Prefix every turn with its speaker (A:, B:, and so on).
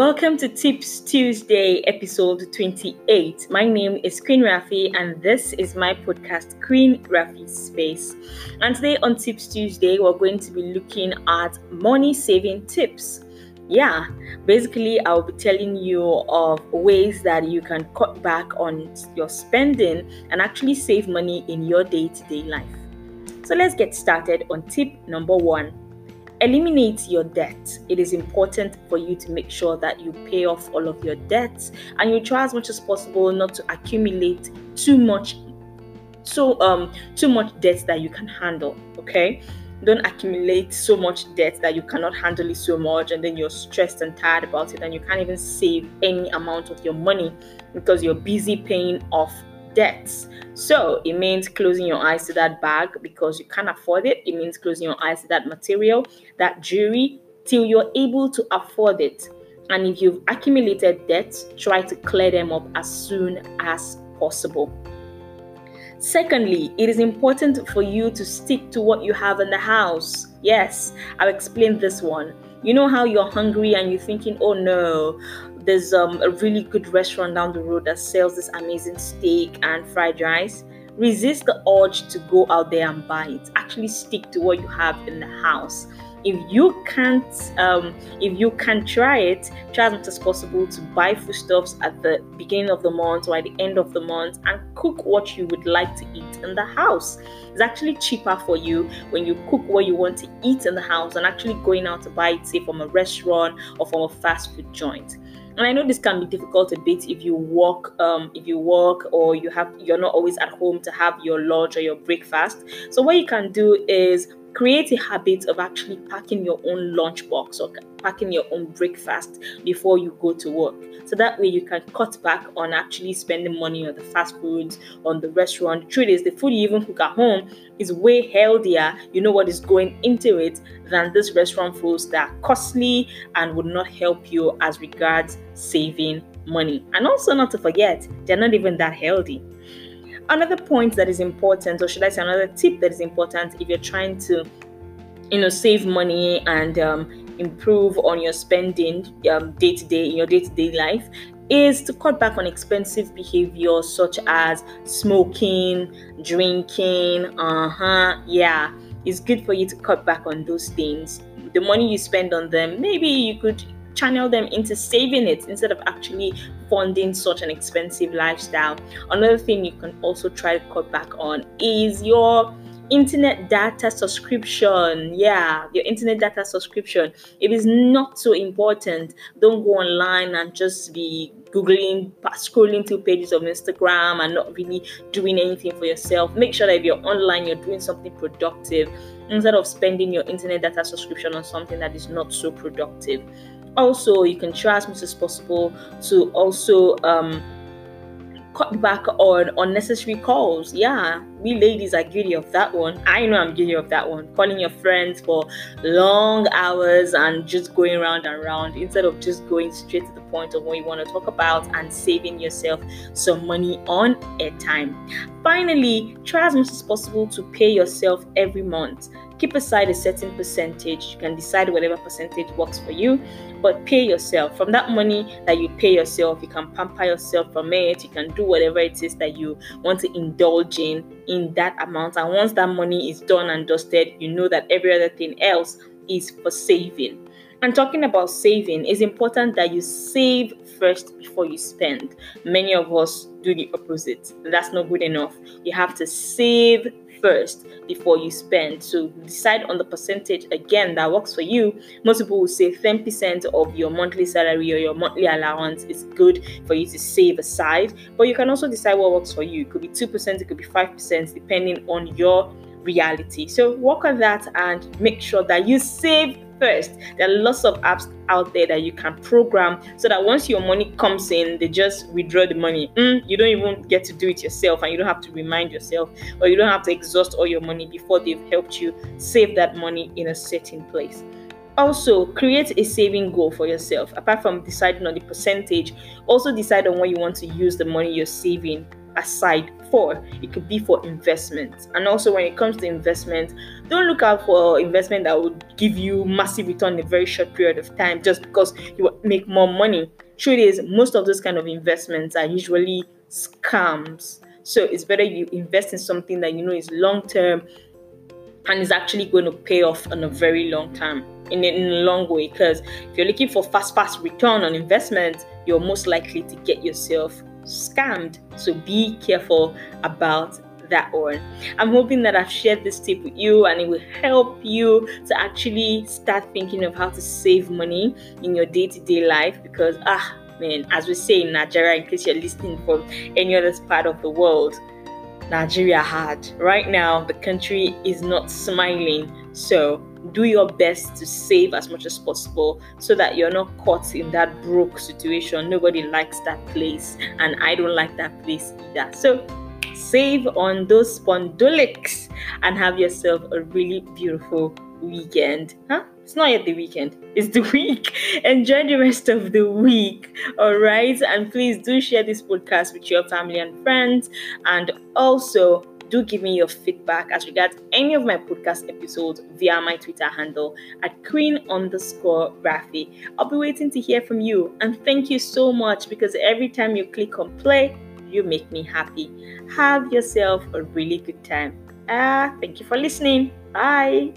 A: Welcome to Tips Tuesday, episode 28. My name is Queen Rafi, and this is my podcast, Queen Rafi Space. And today on Tips Tuesday, we're going to be looking at money saving tips. Yeah, basically, I'll be telling you of ways that you can cut back on your spending and actually save money in your day to day life. So, let's get started on tip number one eliminate your debt. It is important for you to make sure that you pay off all of your debts and you try as much as possible not to accumulate too much so um too much debt that you can handle, okay? Don't accumulate so much debt that you cannot handle it so much and then you're stressed and tired about it and you can't even save any amount of your money because you're busy paying off debts. So it means closing your eyes to that bag because you can't afford it. It means closing your eyes to that material, that jewelry, till you're able to afford it. And if you've accumulated debts, try to clear them up as soon as possible. Secondly, it is important for you to stick to what you have in the house. Yes, I'll explain this one. You know how you're hungry and you're thinking, oh no, there's um, a really good restaurant down the road that sells this amazing steak and fried rice. Resist the urge to go out there and buy it. Actually stick to what you have in the house if you can't um, if you can try it try as much as possible to buy foodstuffs at the beginning of the month or at the end of the month and cook what you would like to eat in the house. It's actually cheaper for you when you cook what you want to eat in the house and actually going out to buy it say from a restaurant or from a fast food joint. And i know this can be difficult a bit if you work um, if you work or you have you're not always at home to have your lunch or your breakfast. So what you can do is create a habit of actually packing your own lunchbox or packing your own breakfast before you go to work. So that way you can cut back on actually spending money on the fast foods, on the restaurant. The truth is, the food you even cook at home is way healthier. You know what is going into it than this restaurant foods that are costly and would not help you as regards saving money. And also, not to forget, they're not even that healthy another point that is important, or should I say, another tip that is important if you're trying to, you know, save money and um, improve on your spending day to day in your day to day life is to cut back on expensive behavior such as smoking, drinking. Uh huh. Yeah, it's good for you to cut back on those things. The money you spend on them, maybe you could channel them into saving it instead of actually funding such an expensive lifestyle. Another thing you can also try to cut back on is your internet data subscription. Yeah, your internet data subscription. If It is not so important. Don't go online and just be googling, scrolling through pages of Instagram and not really doing anything for yourself. Make sure that if you're online, you're doing something productive instead of spending your internet data subscription on something that is not so productive also you can try as much as possible to also um, cut back on unnecessary calls. Yeah, we ladies are guilty of that one. I know I'm guilty of that one. Calling your friends for long hours and just going round and round instead of just going straight to the point of what you want to talk about and saving yourself some money on airtime. Finally, try as much as possible to pay yourself every month. Keep aside a certain percentage. You can decide whatever percentage works for you, but pay yourself. From that money that you pay yourself, you can pamper yourself from it. You can do whatever it is that you want to indulge in in that amount. And once that money is done and dusted, you know that every other thing else is for saving. And talking about saving, it's important that you save first before you spend. Many of us do the opposite. That's not good enough. You have to save first before you spend. So decide on the percentage again that works for you. Most people will say 10% of your monthly salary or your monthly allowance is good for you to save aside. But you can also decide what works for you. It could be 2%, it could be 5%, depending on your reality. So work on that and make sure that you save first. There are lots of apps out there that you can program so that once your money comes in, they just withdraw the money. Mm, you don't even get to do it yourself and you don't have to remind yourself or you don't have to exhaust all your money before they've helped you save that money in a certain place. Also, create a saving goal for yourself. Apart from deciding on the percentage, also decide on what you want to use the money you're saving aside for. It could be for investment. And also, when it comes to investment, don't look out for investment that would give you massive return in a very short period of time just because you make more money. Truth is, most of those kind of investments are usually scams. So it's better you invest in something that you know is long term and is actually going to pay off on a very long time in a, in a long way because if you're looking for fast fast return on investment you're most likely to get yourself scammed so be careful about that one i'm hoping that i've shared this tip with you and it will help you to actually start thinking of how to save money in your day-to-day life because ah man as we say in nigeria in case you're listening from any other part of the world Nigeria had. Right now, the country is not smiling. So, do your best to save as much as possible so that you're not caught in that broke situation. Nobody likes that place, and I don't like that place either. So, save on those spondolics and have yourself a really beautiful weekend. Huh? It's not yet the weekend, it's the week. Enjoy the rest of the week. All right. And please do share this podcast with your family and friends. And also, do give me your feedback as regards any of my podcast episodes via my Twitter handle at queen underscore Rafi. I'll be waiting to hear from you. And thank you so much because every time you click on play, you make me happy. Have yourself a really good time. Ah, thank you for listening. Bye.